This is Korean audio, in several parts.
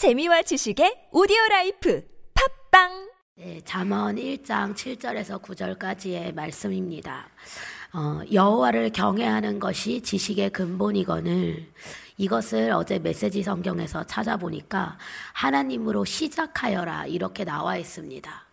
재미와 지식의 오디오 라이프 팟빵 네, 잠언 1장 7절에서 9절까지의 말씀입니다. 어, 여호와를 경외하는 것이 지식의 근본이거늘 이것을 어제 메시지 성경에서 찾아보니까 하나님으로 시작하여라 이렇게 나와 있습니다.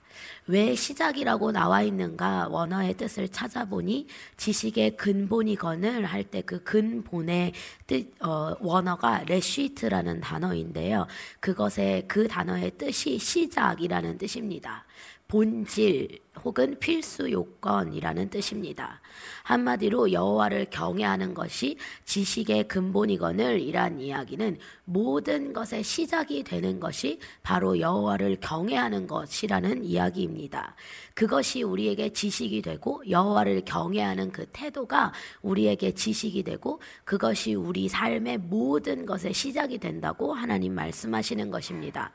왜 시작이라고 나와 있는가 원어의 뜻을 찾아보니 지식의 근본이거늘 할 때 그 근본의 뜻 어, 원어가 레시트라는 단어인데요. 그것의 그 단어의 뜻이 시작이라는 뜻입니다. 본질 혹은 필수 요건이라는 뜻입니다. 한마디로 여호와를 경외하는 것이 지식의 근본이거늘 이란 이야기는 모든 것의 시작이 되는 것이 바로 여호와를 경외하는 것이라는 이야기입니다. 그것이 우리에게 지식이 되고 여호와를 경외하는 그 태도가 우리에게 지식이 되고 그것이 우리 삶의 모든 것의 시작이 된다고 하나님 말씀하시는 것입니다.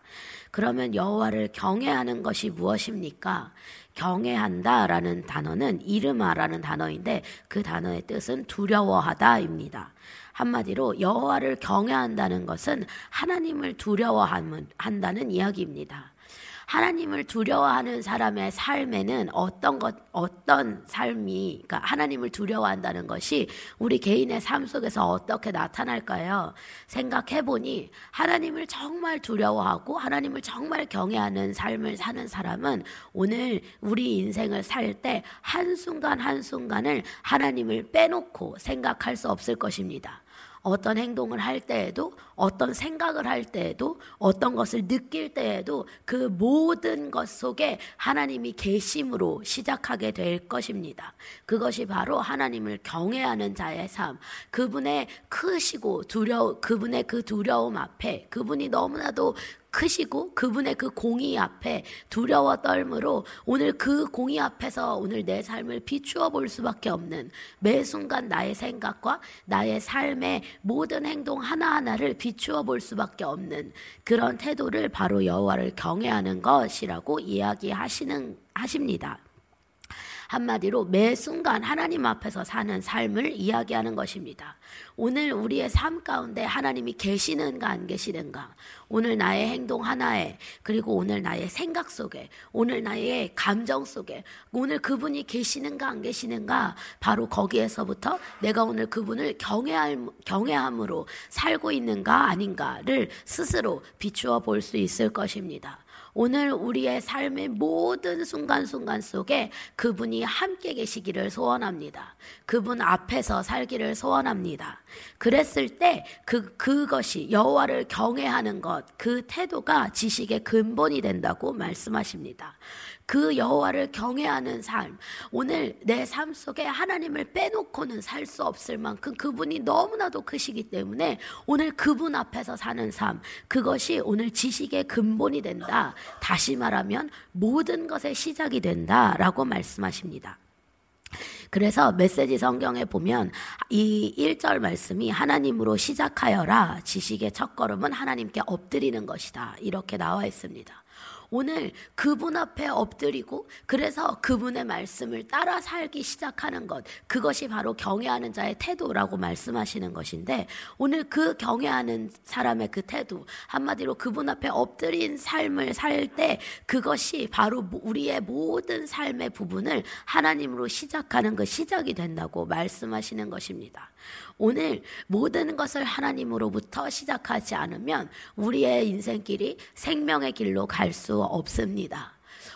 그러면 여호와를 경외하는 것이 무엇입니까? 경외한다라는 단어는 이름하라는 단어인데 그 단어의 뜻은 두려워하다입니다. 한마디로 여호와를 경외한다는 것은 하나님을 두려워한다는 이야기입니다. 하나님을 두려워하는 사람의 삶에는 어떤 것, 어떤 삶이, 그러니까 하나님을 두려워한다는 것이 우리 개인의 삶 속에서 어떻게 나타날까요? 생각해 보니 하나님을 정말 두려워하고 하나님을 정말 경외하는 삶을 사는 사람은 오늘 우리 인생을 살 때 한순간 한순간을 하나님을 빼놓고 생각할 수 없을 것입니다. 어떤 행동을 할 때에도 어떤 생각을 할 때에도 어떤 것을 느낄 때에도 그 모든 것 속에 하나님이 계심으로 시작하게 될 것입니다. 그것이 바로 하나님을 경외하는 자의 삶. 그분의 크시고 두려워 그분의 그 두려움 앞에 그분이 너무나도 크시고 그분의 그 공의 앞에 두려워 떨므로 오늘 그 공의 앞에서 오늘 내 삶을 비추어 볼 수밖에 없는 매 순간 나의 생각과 나의 삶의 모든 행동 하나하나를 비추어 볼 수밖에 없는 그런 태도를 바로 여호와를 경외하는 것이라고 이야기하시는 하십니다. 한마디로 매 순간 하나님 앞에서 사는 삶을 이야기하는 것입니다. 오늘 우리의 삶 가운데 하나님이 계시는가 안 계시는가? 오늘 나의 행동 하나에 그리고 오늘 나의 생각 속에 오늘 나의 감정 속에 오늘 그분이 계시는가 안 계시는가? 바로 거기에서부터 내가 오늘 그분을 경외할, 경외함으로 살고 있는가 아닌가를 스스로 비추어 볼 수 있을 것입니다. 오늘 우리의 삶의 모든 순간순간 속에 그분이 함께 계시기를 소원합니다. 그분 앞에서 살기를 소원합니다. 그랬을 때 그, 그것이 여호와를 경외하는 것, 그 태도가 지식의 근본이 된다고 말씀하십니다. 그 여호와를 경외하는 삶. 오늘 내 삶 속에 하나님을 빼놓고는 살 수 없을 만큼 그분이 너무나도 크시기 때문에 오늘 그분 앞에서 사는 삶. 그것이 오늘 지식의 근본이 된다. 다시 말하면 모든 것의 시작이 된다라고 말씀하십니다. 그래서 메시지 성경에 보면 이 1절 말씀이 하나님으로 시작하여라 지식의 첫걸음은 하나님께 엎드리는 것이다. 이렇게 나와 있습니다. 오늘 그분 앞에 엎드리고 그래서 그분의 말씀을 따라 살기 시작하는 것 그것이 바로 경외하는 자의 태도라고 말씀하시는 것인데 오늘 그 경외하는 사람의 그 태도 한마디로 그분 앞에 엎드린 삶을 살 때 그것이 바로 우리의 모든 삶의 부분을 하나님으로 시작하는 그 시작이 된다고 말씀하시는 것입니다. 오늘 모든 것을 하나님으로부터 시작하지 않으면 우리의 인생길이 생명의 길로 갈 수 없습니다.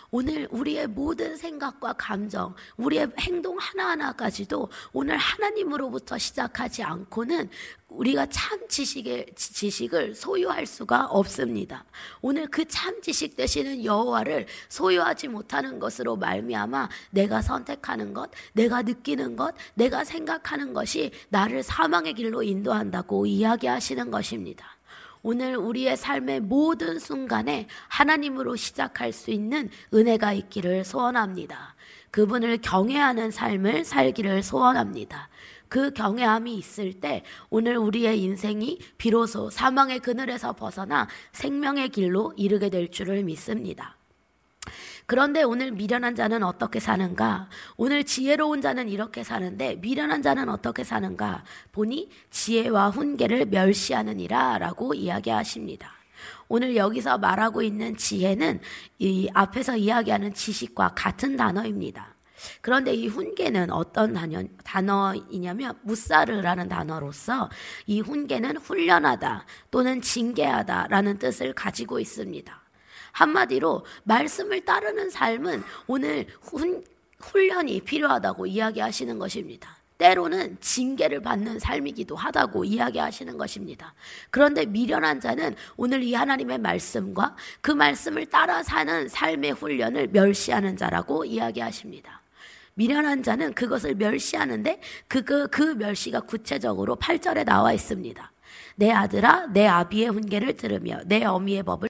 오늘 우리의 모든 생각과 감정, 우리의 행동 하나하나까지도 오늘 하나님으로부터 시작하지 않고는 우리가 참 지식의 지식을 소유할 수가 없습니다. 오늘 그 참 지식 되시는 여호와를 소유하지 못하는 것으로 말미암아 내가 선택하는 것, 내가 느끼는 것, 내가 생각하는 것이 나를 사망의 길로 인도한다고 이야기하시는 것입니다. 오늘 우리의 삶의 모든 순간에 하나님으로 시작할 수 있는 은혜가 있기를 소원합니다. 그분을 경외하는 삶을 살기를 소원합니다. 그 경외함이 있을 때 오늘 우리의 인생이 비로소 사망의 그늘에서 벗어나 생명의 길로 이르게 될 줄을 믿습니다. 그런데 오늘 미련한 자는 어떻게 사는가? 오늘 지혜로운 자는 이렇게 사는데 미련한 자는 어떻게 사는가? 보니 지혜와 훈계를 멸시하느니라 라고 이야기하십니다. 오늘 여기서 말하고 있는 지혜는 이 앞에서 이야기하는 지식과 같은 단어입니다. 그런데 이 훈계는 어떤 단어, 단어이냐면 무사르라는 단어로서 이 훈계는 훈련하다 또는 징계하다라는 뜻을 가지고 있습니다. 한마디로 말씀을 따르는 삶은 오늘 훈, 훈련이 필요하다고 이야기하시는 것입니다. 때로는 징계를 받는 삶이기도 하다고 이야기하시는 것입니다. 그런데 미련한 자는 오늘 이 하나님의 말씀과 그 말씀을 따라 사는 삶의 훈련을 멸시하는 자라고 이야기하십니다. 미련한 자는 그것을 멸시하는데 그, 그, 그 멸시가 구체적으로 8절에 나와 있습니다. 내 아들아, 내 아비의 훈계를 들으며 내 어미의 법을